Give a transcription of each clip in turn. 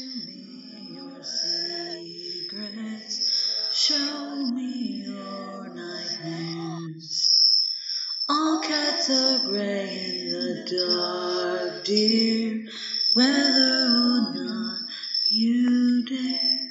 me your secrets. Show me your nightmares. All cats are gray in the dark, dear, whether or not you dare.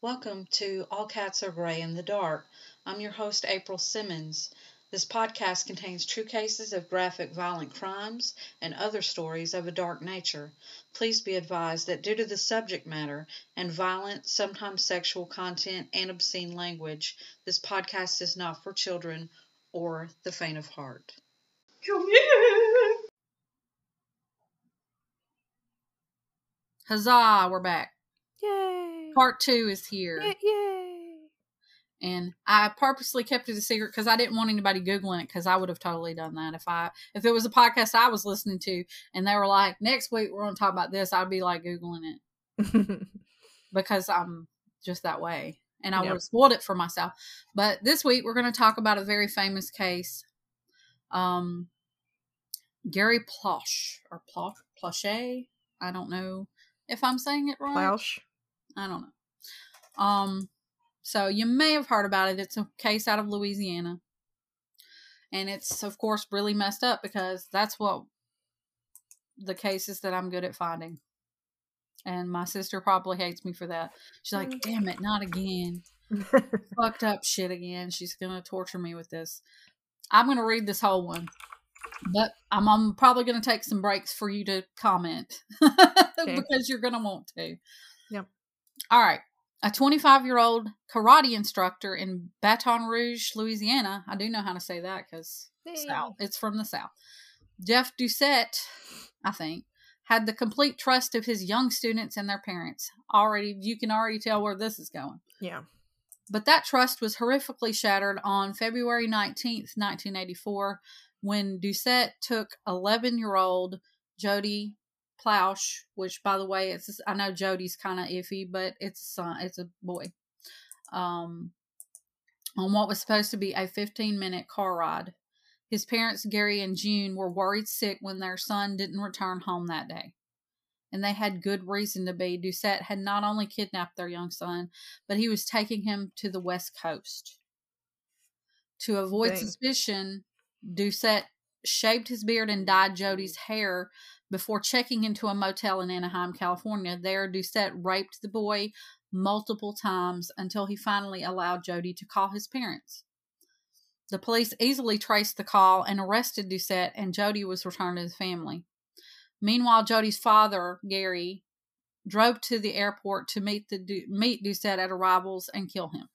Welcome to All Cats Are Gray in the Dark. I'm your host, April Simmons. This podcast contains true cases of graphic violent crimes and other stories of a dark nature. Please be advised that due to the subject matter and violent, sometimes sexual content and obscene language, this podcast is not for children or the faint of heart. Huzzah, we're back. Yay! Part two is here. Yay! yay. And I purposely kept it a secret because I didn't want anybody googling it because I would have totally done that if I if it was a podcast I was listening to and they were like next week we're going to talk about this I'd be like googling it because I'm just that way and I Yep. would have spoiled it for myself. But this week we're going to talk about a very famous case, um, Gary Plosh or Plosh Plochet. I don't know if I'm saying it right. Plausch. I don't know. Um, so you may have heard about it. It's a case out of Louisiana, and it's of course really messed up because that's what the cases that I'm good at finding. And my sister probably hates me for that. She's like, Mm. "Damn it, not again! Fucked up shit again." She's gonna torture me with this. I'm gonna read this whole one, but I'm, I'm probably gonna take some breaks for you to comment because you're gonna want to. Yep. All right. A 25 year old karate instructor in Baton Rouge, Louisiana. I do know how to say that because. South. It's from the South. Jeff Doucet, I think, had the complete trust of his young students and their parents. Already, you can already tell where this is going. Yeah. But that trust was horrifically shattered on February 19th, 1984, when Doucet took 11 year old Jody Plausch, which, by the way, it's I know Jody's kind of iffy, but it's a son, it's a boy, um, on what was supposed to be a 15 minute car ride. His parents, Gary and June, were worried sick when their son didn't return home that day. And they had good reason to be. Doucet had not only kidnapped their young son, but he was taking him to the West Coast. To avoid Dang. suspicion, Doucet shaved his beard and dyed Jody's hair before checking into a motel in Anaheim, California. There, Doucet raped the boy multiple times until he finally allowed Jody to call his parents. The police easily traced the call and arrested Doucet, and Jody was returned to his family. Meanwhile, Jody's father, Gary, drove to the airport to meet the meet Doucet at arrivals and kill him.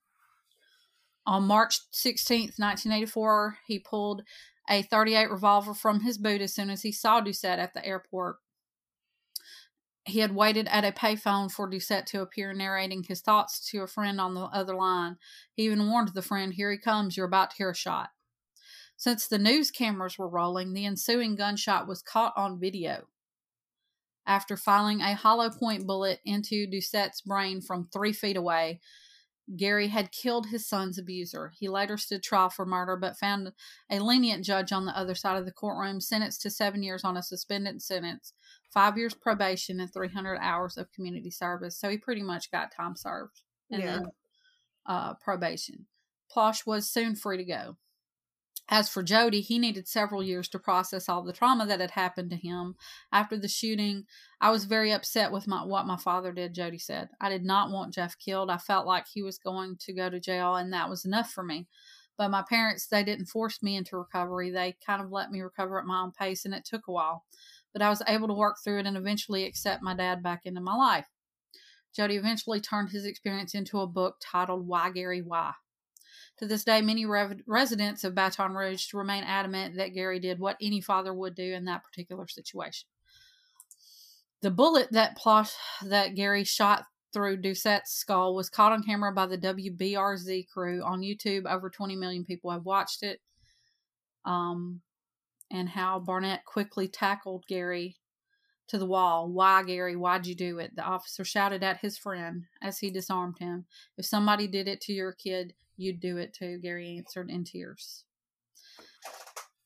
On March 16, 1984, he pulled a 38 revolver from his boot as soon as he saw Doucet at the airport. He had waited at a payphone for Doucet to appear, narrating his thoughts to a friend on the other line. He even warned the friend, Here he comes, you're about to hear a shot. Since the news cameras were rolling, the ensuing gunshot was caught on video. After firing a hollow point bullet into Doucet's brain from three feet away, Gary had killed his son's abuser. He later stood trial for murder, but found a lenient judge on the other side of the courtroom, sentenced to seven years on a suspended sentence, five years probation, and 300 hours of community service. So he pretty much got time served and Yeah. then uh, probation. Plosh was soon free to go. As for Jody, he needed several years to process all the trauma that had happened to him after the shooting. I was very upset with my what my father did, Jody said. I did not want Jeff killed. I felt like he was going to go to jail and that was enough for me. But my parents, they didn't force me into recovery. They kind of let me recover at my own pace and it took a while. But I was able to work through it and eventually accept my dad back into my life. Jody eventually turned his experience into a book titled Why Gary Why. To this day, many residents of Baton Rouge remain adamant that Gary did what any father would do in that particular situation. The bullet that that Gary shot through Doucet's skull was caught on camera by the WBRZ crew on YouTube. Over 20 million people have watched it. Um, and how Barnett quickly tackled Gary to the wall. Why, Gary? Why'd you do it? The officer shouted at his friend as he disarmed him. If somebody did it to your kid, you'd do it too, Gary answered in tears.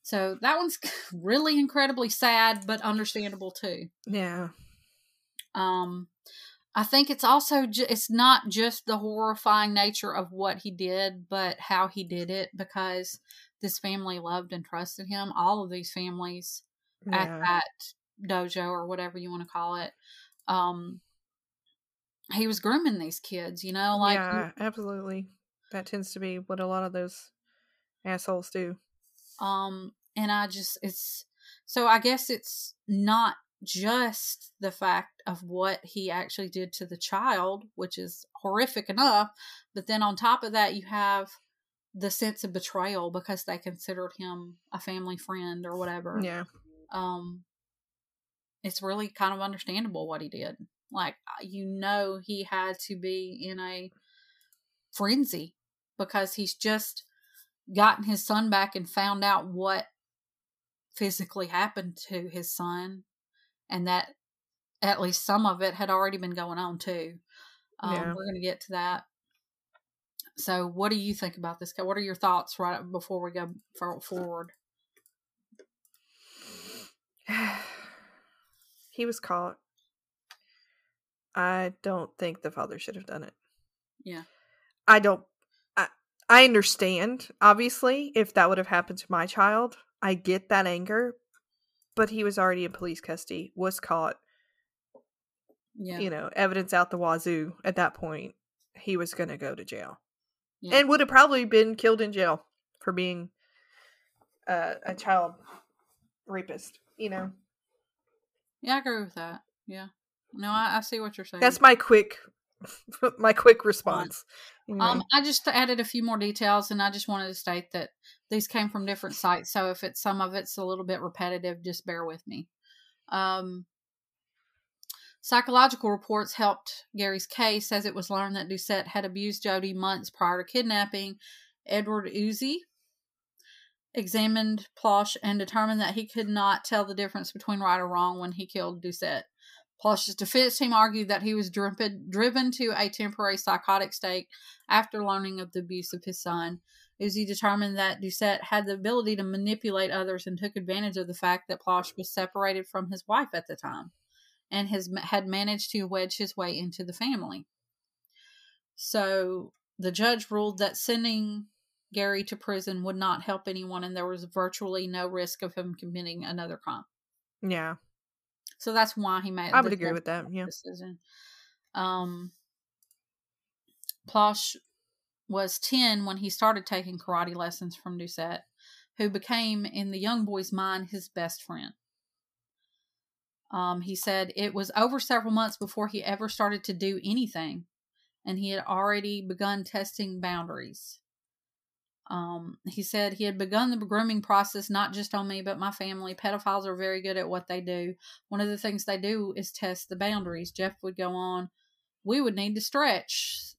So that one's really incredibly sad, but understandable too. Yeah. Um, I think it's also ju- it's not just the horrifying nature of what he did, but how he did it because this family loved and trusted him. All of these families at that dojo or whatever you want to call it, um, he was grooming these kids. You know, like yeah, absolutely. That tends to be what a lot of those assholes do. Um, and I just, it's, so I guess it's not just the fact of what he actually did to the child, which is horrific enough, but then on top of that, you have the sense of betrayal because they considered him a family friend or whatever. Yeah. Um, it's really kind of understandable what he did. Like, you know, he had to be in a frenzy because he's just gotten his son back and found out what physically happened to his son and that at least some of it had already been going on too um, Yeah. we're going to get to that so what do you think about this guy? what are your thoughts right before we go forward he was caught. I don't think the father should have done it. Yeah. I don't I understand, obviously, if that would have happened to my child. I get that anger, but he was already in police custody, was caught, yeah you know, evidence out the wazoo at that point. He was going to go to jail. Yeah. And would have probably been killed in jail for being uh, a child rapist, you know. yeah i agree with that yeah no i, I see what you're saying That's my quick my quick response. Um, I just added a few more details, and I just wanted to state that these came from different sites. So if it's some of it's a little bit repetitive, just bear with me. Um, psychological reports helped Gary's case as it was learned that Doucet had abused Jody months prior to kidnapping. Edward Uzi examined Plosh and determined that he could not tell the difference between right or wrong when he killed Doucet. Plosh's defense team argued that he was driven, to a temporary psychotic state after learning of the abuse of his son. Uzi determined that Doucet had the ability to manipulate others and took advantage of the fact that Plosh was separated from his wife at the time and has had managed to wedge his way into the family. So the judge ruled that sending Gary to prison would not help anyone and there was virtually no risk of him committing another crime. yeah, So that's why he made I would agree with that. Yeah. decision. Um, Plosh was 10 when he started taking karate lessons from Doucet, who became, in the young boy's mind, his best friend. Um, he said it was over several months before he ever started to do anything, and he had already begun testing boundaries. Um, he said he had begun the grooming process not just on me, but my family. Pedophiles are very good at what they do. One of the things they do is test the boundaries. Jeff would go on, we would need to stretch,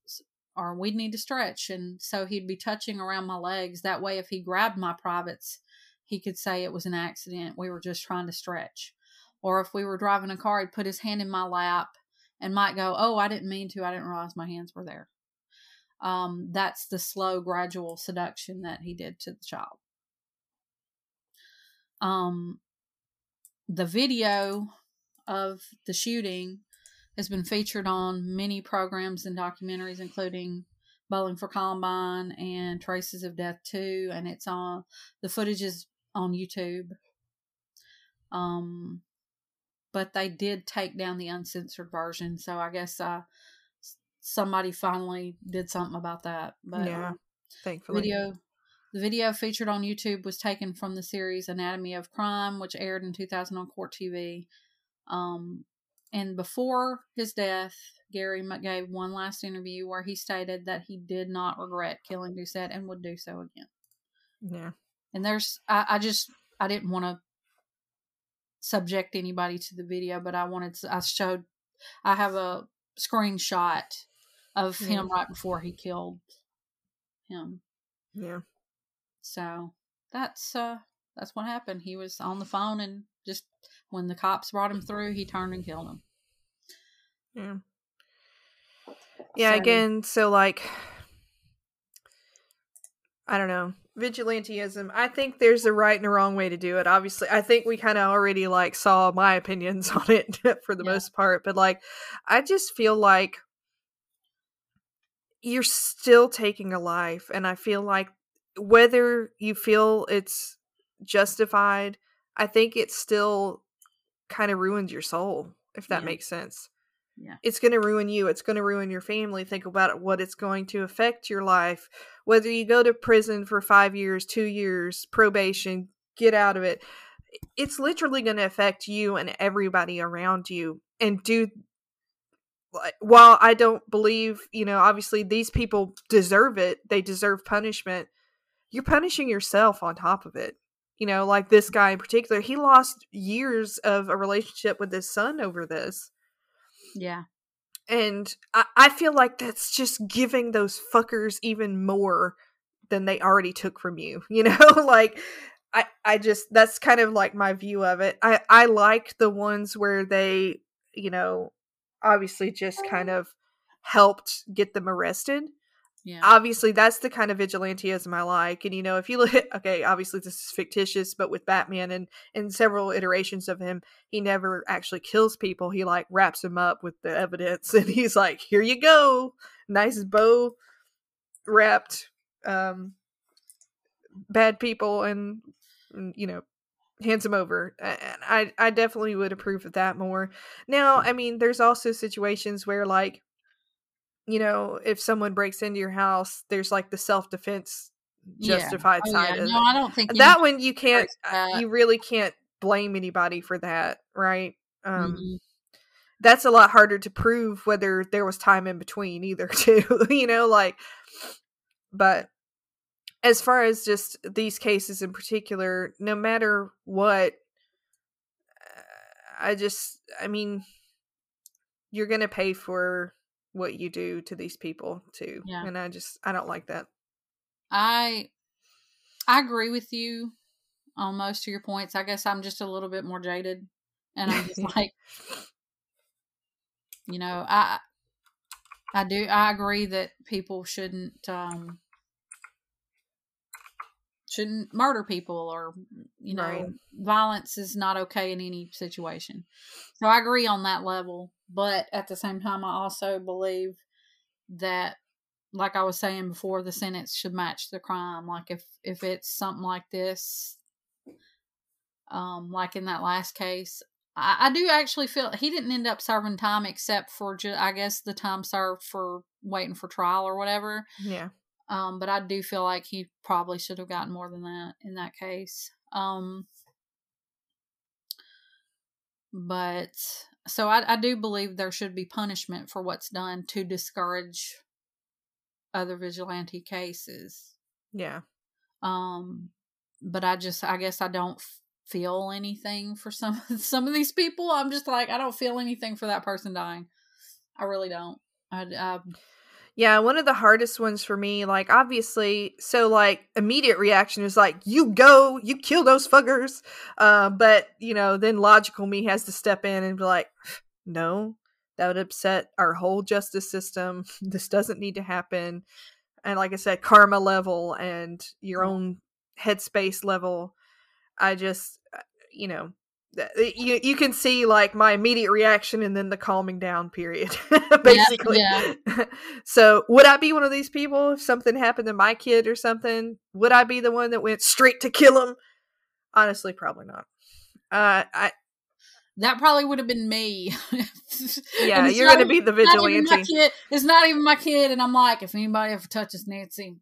or we'd need to stretch. And so he'd be touching around my legs. That way, if he grabbed my privates, he could say it was an accident. We were just trying to stretch. Or if we were driving a car, he'd put his hand in my lap and might go, Oh, I didn't mean to. I didn't realize my hands were there. Um, that's the slow, gradual seduction that he did to the child. Um, the video of the shooting has been featured on many programs and documentaries, including Bowling for Columbine and Traces of Death 2, and it's on the footage is on YouTube. Um, but they did take down the uncensored version, so I guess uh, somebody finally did something about that. But Yeah, uh, Thankfully. video the video featured on YouTube was taken from the series Anatomy of Crime, which aired in 2000 on Court TV. Um, and before his death, Gary gave one last interview where he stated that he did not regret killing Doucet and would do so again. Yeah. And there's, I, I just, I didn't want to subject anybody to the video, but I wanted to, I showed, I have a screenshot of Yeah. him right before he killed him. Yeah. So that's uh that's what happened. He was on the phone and just when the cops brought him through, he turned and killed him. Yeah. Yeah, So- again, so like I don't know. vigilanteism i think there's a right and a wrong way to do it obviously i think we kind of already like saw my opinions on it for the Yeah. most part but like i just feel like you're still taking a life and i feel like whether you feel it's justified i think it still kind of ruins your soul if that Yeah. makes sense Yeah. it's going to ruin you it's going to ruin your family think about what it's going to affect your life whether you go to prison for five years two years probation get out of it it's literally going to affect you and everybody around you and do while i don't believe you know obviously these people deserve it they deserve punishment you're punishing yourself on top of it. You know like this guy in particular he lost years of a relationship with his son over this. Yeah. and I, I feel like that's just giving those fuckers even more than they already took from you you know? Like i i just that's kind of like my view of it. I i like the ones where they you know obviously just kind of helped get them arrested Yeah. obviously that's the kind of vigilanteism I like. And you know, if you look okay, obviously this is fictitious, but with Batman and in several iterations of him, he never actually kills people. He like wraps them up with the evidence and he's like, Here you go. Nice bow wrapped um bad people and, and you know hands them over i i definitely would approve of that more now i mean there's also situations where like you know, if someone breaks into your house, there's like the self defense Yeah. justified Oh, side yeah. of No, it. I don't think That one you can't, that. you really can't blame anybody for that, right? Um, Mhm. That's a lot harder to prove whether there was time in between either, too. you know, like, but as far as just these cases in particular, no matter what, I just, I mean, you're gonna pay for what you do to these people too, Yeah. and I just, I don't like that. I I agree with you on most of your points. I guess I'm just a little bit more jaded, and I'm just like, you know, I I do I agree that people shouldn't um shouldn't murder people or you know Right. violence is not okay in any situation. So I agree on that level, but at the same time I also believe that like I was saying before the sentence should match the crime. Like if if it's something like this um like in that last case I, I do actually feel he didn't end up serving time except for ju- I guess the time served for waiting for trial or whatever. Yeah. Um, but I do feel like he probably should have gotten more than that in that case. Um, but so I, I do believe there should be punishment for what's done to discourage other vigilante cases. Yeah. Um, but I just I guess I don't feel anything for some some of these people. I'm just like I don't feel anything for that person dying. I really don't. I, I Yeah, one of the hardest ones for me, like obviously, so like immediate reaction is like, you go, you kill those fuckers. Uh, but you know, then logical me has to step in and be like, no, that would upset our whole justice system. This doesn't need to happen. And like I said, karma level and your own headspace level. I just, uh, you know, you you can see like my immediate reaction and then the calming down period, basically. yeah. so would I be one of these people if something happened to my kid or something? Would I be the one that went straight to kill him? Honestly, probably not. Uh, I That probably would have been me. yeah, you're gonna be even- the not vigilante. kid. It's not even my kid, and I'm like, if anybody ever touches Nancy,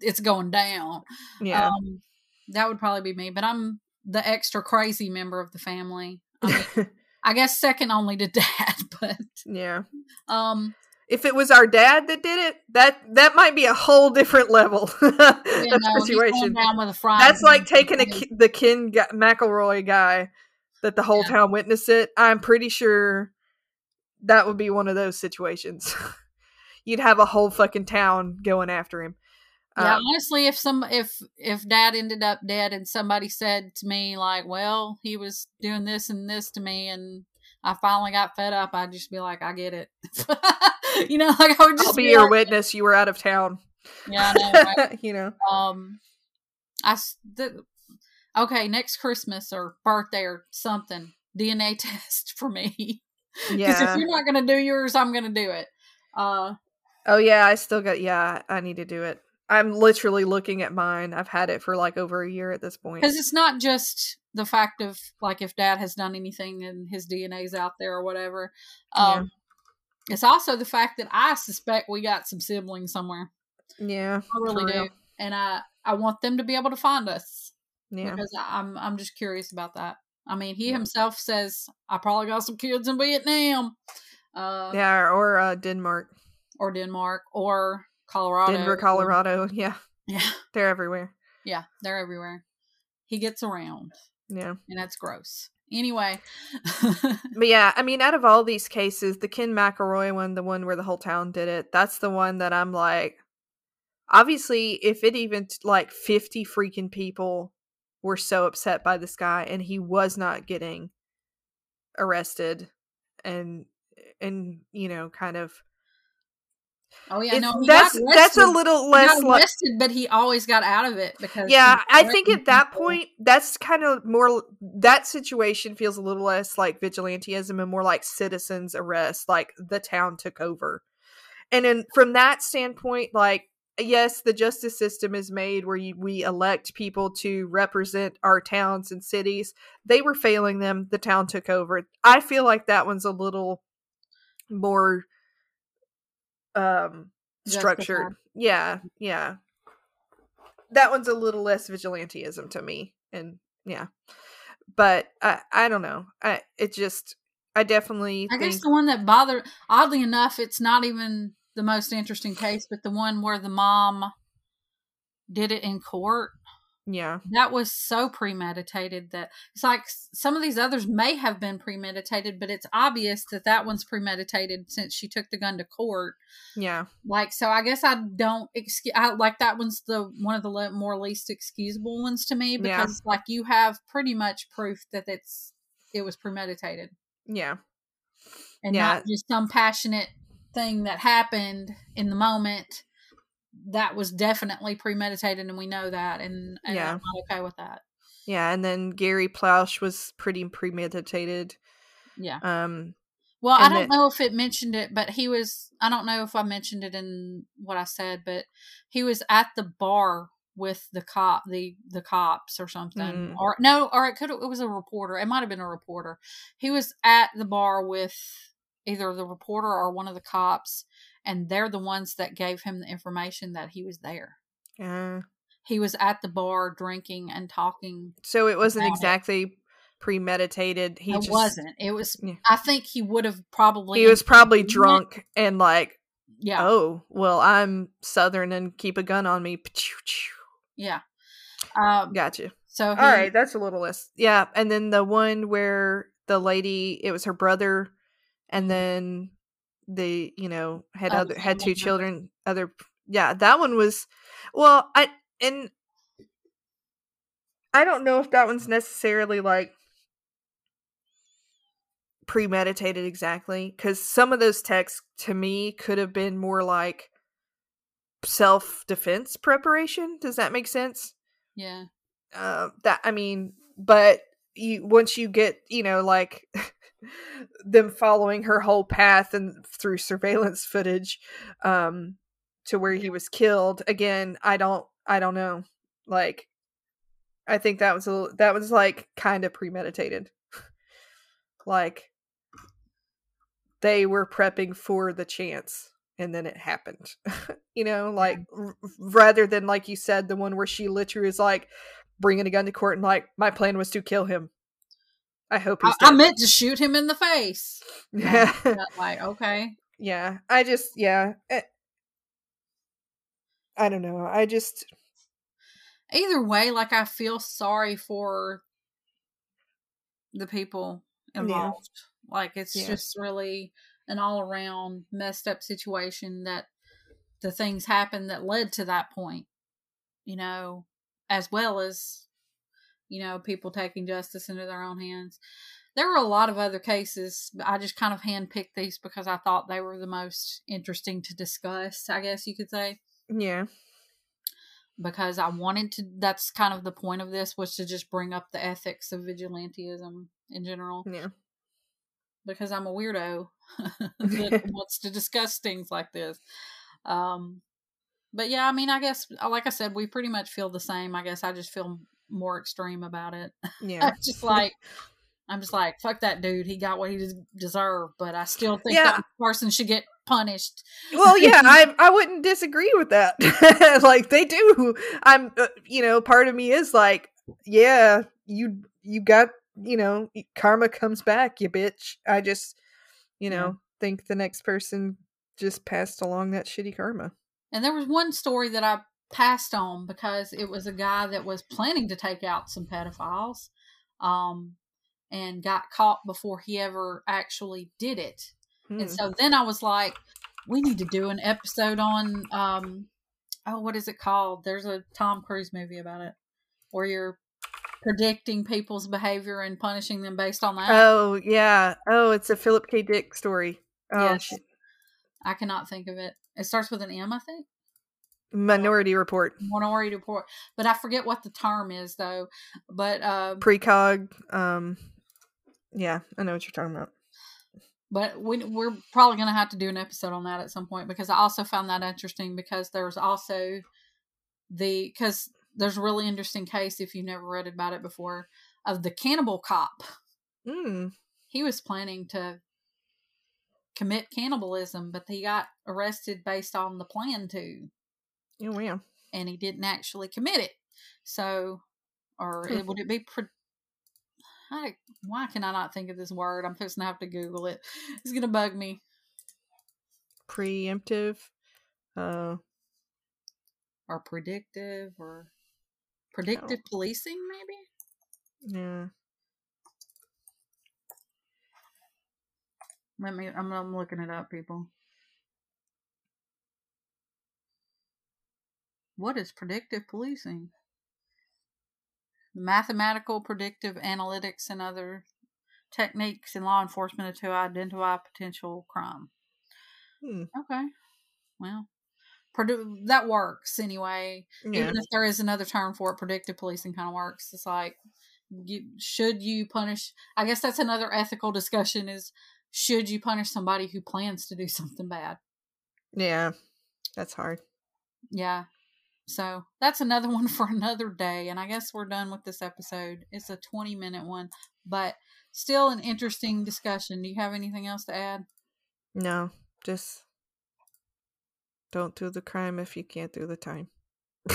it's going down. Yeah, Um, that would probably be me. But I'm the extra crazy member of the family. I mean, I guess second only to dad, but yeah. um, If it was our dad that did it, that that might be a whole different level of situation. down with a That's like taking a, the Ken McElroy guy that the whole Yeah. town witnessed it. I'm pretty sure that would be one of those situations. You'd have a whole fucking town going after him. Yeah, Um, honestly, if some if if dad ended up dead and somebody said to me like, "Well, he was doing this and this to me," and I finally got fed up, I'd just be like, "I get it," you know, like I would just I'll be be your like, witness. You were out of town. Yeah, I know, right? you know. Um, I the, okay next Christmas or birthday or something DNA test for me because Yeah. if you're not gonna do yours, I'm gonna do it. Uh, Oh yeah, I still got yeah, I need to do it. I'm literally looking at mine. I've had it for like over a year at this point. because it's not just the fact of like if dad has done anything and his DNA's out there or whatever. Um, It's also the fact that I suspect we got some siblings somewhere. Yeah. I really do, real. and I I want them to be able to find us Yeah. because I'm I'm just curious about that. I mean, he Yeah. himself says I probably got some kids in Vietnam, uh, Yeah, or uh Denmark. or Denmark, or Colorado, Denver, Colorado. Yeah. Yeah, They're everywhere. yeah, they're everywhere. He gets around, Yeah. and that's gross. Anyway, But yeah, I mean, out of all these cases, the Ken McElroy one, the one where the whole town did it, that's the one that I'm like, obviously, if it even like 50 freaking people were so upset by this guy and he was not getting arrested and, and, you know, kind of, oh yeah, it's, no, that's, that's a little He less like, but he always got out of it because yeah i think at that people. point that's kind of more that situation feels a little less like vigilantism and more like citizens arrest like the town took over. And then from that standpoint like yes the justice system is made where you, we elect people to represent our towns and cities. They were failing them the town took over. I feel like that one's a little more um structured. yeah yeah. That one's a little less vigilantism to me and yeah. But i i don't know. I it just i definitely I think guess the one that bothered, oddly enough, it's not even the most interesting case, but the one where the mom did it in court. Yeah That was so premeditated that it's like some of these others may have been premeditated, but it's obvious that that one's premeditated since she took the gun to court. yeah Like, so I guess I don't excuse. I like that one's the one of the le- more least excusable ones to me Yeah. because like you have pretty much proof that it's it was premeditated yeah and Yeah. not just some passionate thing that happened in the moment. That was definitely premeditated, and we know that, and, and Yeah. I'm not okay with that. yeah and then gary plausch was pretty premeditated Yeah. um Well, I don't that- know if it mentioned it, but he was. I don't know if I mentioned it in what I said, but he was at the bar with the cop, the the cops or something, Mm. or no, or it could it was a reporter. It might have been a reporter. He was at the bar with either the reporter or one of the cops, and they're the ones that gave him the information that he was there. uh, He was at the bar drinking and talking. so it wasn't About it. exactly premeditated he it just wasn't. It was. Yeah. I think he would have probably. he was probably intended it. drunk and like Yeah. oh well i'm southern and keep a gun on me Yeah. Um, gotcha so he, All right, that's a little less. Yeah, and then the one where the lady, it was her brother, and then the you know had Other other had two children. Other, yeah, that one was. Well, I and I don't know if that one's necessarily like premeditated exactly because some of those texts to me could have been more like self defense preparation. Does that make sense? yeah. uh, that I mean, but you once you get you know like them following her whole path and through surveillance footage um to where he was killed. Again i don't i don't know. Like i think that was a little- that was like kind of premeditated. Like they were prepping for the chance and then it happened. You know like r- rather than like you said the one where she literally is like bringing a gun to court and like my plan was to kill him i hope I, he's I meant to shoot him in the face. yeah like, okay. yeah i just yeah eh, i don't know i just Either way, like I feel sorry for the people involved. Like it's Yeah. just really an all around messed up situation that the things happened that led to that point. You know, as well as you know, people taking justice into their own hands. There were a lot of other cases. I just kind of handpicked these because I thought they were the most interesting to discuss, I guess you could say. yeah because I wanted to. That's kind of the point of this was to just bring up the ethics of vigilantism in general. Yeah. Because I'm a weirdo that wants to discuss things like this. Um, but yeah, I mean, I guess, like I said, we pretty much feel the same. I guess I just feel more extreme about it. Yeah. I'm just like, I'm just like, fuck that dude. He got what he deserved, but I still think Yeah. that person should get punished. well, yeah, I I wouldn't disagree with that. like they do. I'm, uh, you know, part of me is like, yeah, you you got, you know, karma comes back, you bitch. I just, you Yeah. know, think the next person just passed along that shitty karma. And there was one story that I passed on because it was a guy that was planning to take out some pedophiles, um, and got caught before he ever actually did it. Hmm. And so then I was like, we need to do an episode on um oh what is it called? There's a Tom Cruise movie about it where you're predicting people's behavior and punishing them based on that. Oh yeah. Oh, it's a Philip K. Dick story. Oh, Yes. shit. I cannot think of it. It starts with an M, I think. Minority Report. Minority report. But I forget what the term is though. But uh Precog. Um, yeah, I know what you're talking about. but we, we're probably going to have to do an episode on that at some point because I also found that interesting because there's also the because there's a really interesting case if you've never read about it before of the cannibal cop. Mm. He was planning to commit cannibalism, but he got arrested based on the plan to, Oh yeah. and he didn't actually commit it. So, or Hmm. it, would it be? Pre- I, why can I not think of this word? I'm just gonna have to Google it. It's gonna bug me. Preemptive. Uh, or predictive or predictive policing maybe yeah. let me I'm, I'm looking it up people what is predictive policing mathematical predictive analytics and other techniques in law enforcement to identify potential crime Hmm. okay well produ- that works anyway Yeah. even if there is another term for it, predictive policing kind of works. It's like, you, should you punish? I guess that's another ethical discussion: is should you punish somebody who plans to do something bad? Yeah. That's hard. Yeah. So that's another one for another day, and I guess we're done with this episode. It's a twenty-minute one, but still an interesting discussion. Do you have anything else to add? No, just don't do the crime if you can't do the time.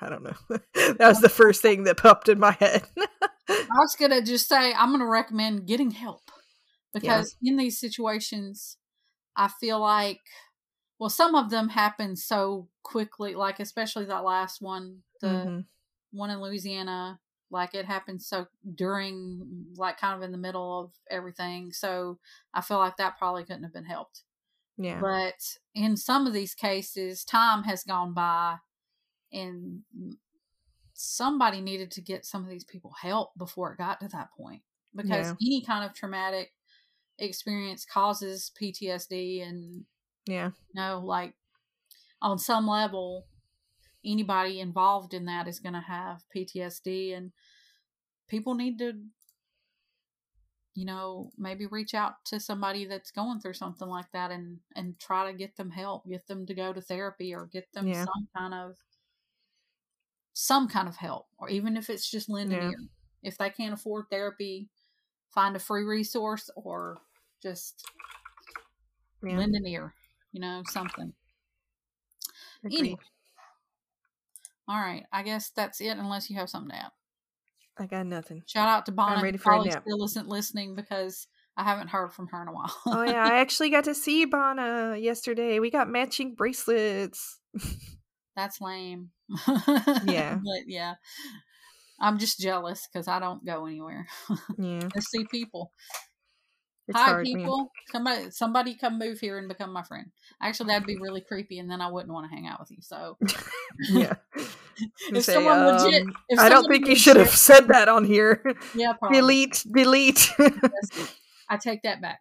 I don't know. that was the first thing that popped in my head. I was gonna just say I'm gonna recommend getting help because in these situations, I feel like, well, some of them happen so quickly, like especially that last one, the Mhm. one in Louisiana, like it happened so during, like kind of in the middle of everything. So I feel like that probably couldn't have been helped. Yeah. But in some of these cases, time has gone by and somebody needed to get some of these people help before it got to that point. Because Yeah. any kind of traumatic experience causes PTSD and Yeah. you know, like on some level, anybody involved in that is going to have PTSD, and people need to, you know, maybe reach out to somebody that's going through something like that and and try to get them help, get them to go to therapy, or get them Yeah. some kind of some kind of help, or even if it's just lending Yeah. ear. If they can't afford therapy, find a free resource or just Yeah. lend an ear, you know, something. Agreed. Anyway. All right, I guess that's it. Unless you have something to add. I got nothing. Shout out to Bonnie. ready who for a nap. still isn't listening because I haven't heard from her in a while. oh yeah, I actually got to see Bana yesterday. We got matching bracelets. that's lame. Yeah. but yeah, I'm just jealous because I don't go anywhere. Yeah. I see people. It's Hi, hard, man. people. Somebody, somebody, come move here and become my friend. Actually, that'd be really creepy, and then I wouldn't want to hang out with you. So, Yeah. if Say, someone legit, um, if I don't think you should have said that on here. Yeah, probably. delete, delete. I take that back.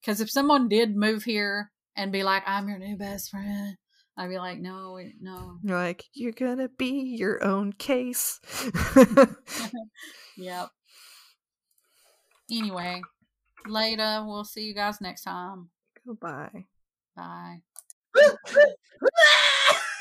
Because if someone did move here and be like, I'm your new best friend, I'd be like, no, no. You're like, you're gonna be your own case. yep. Anyway, later. We'll see you guys next time. Goodbye. Bye.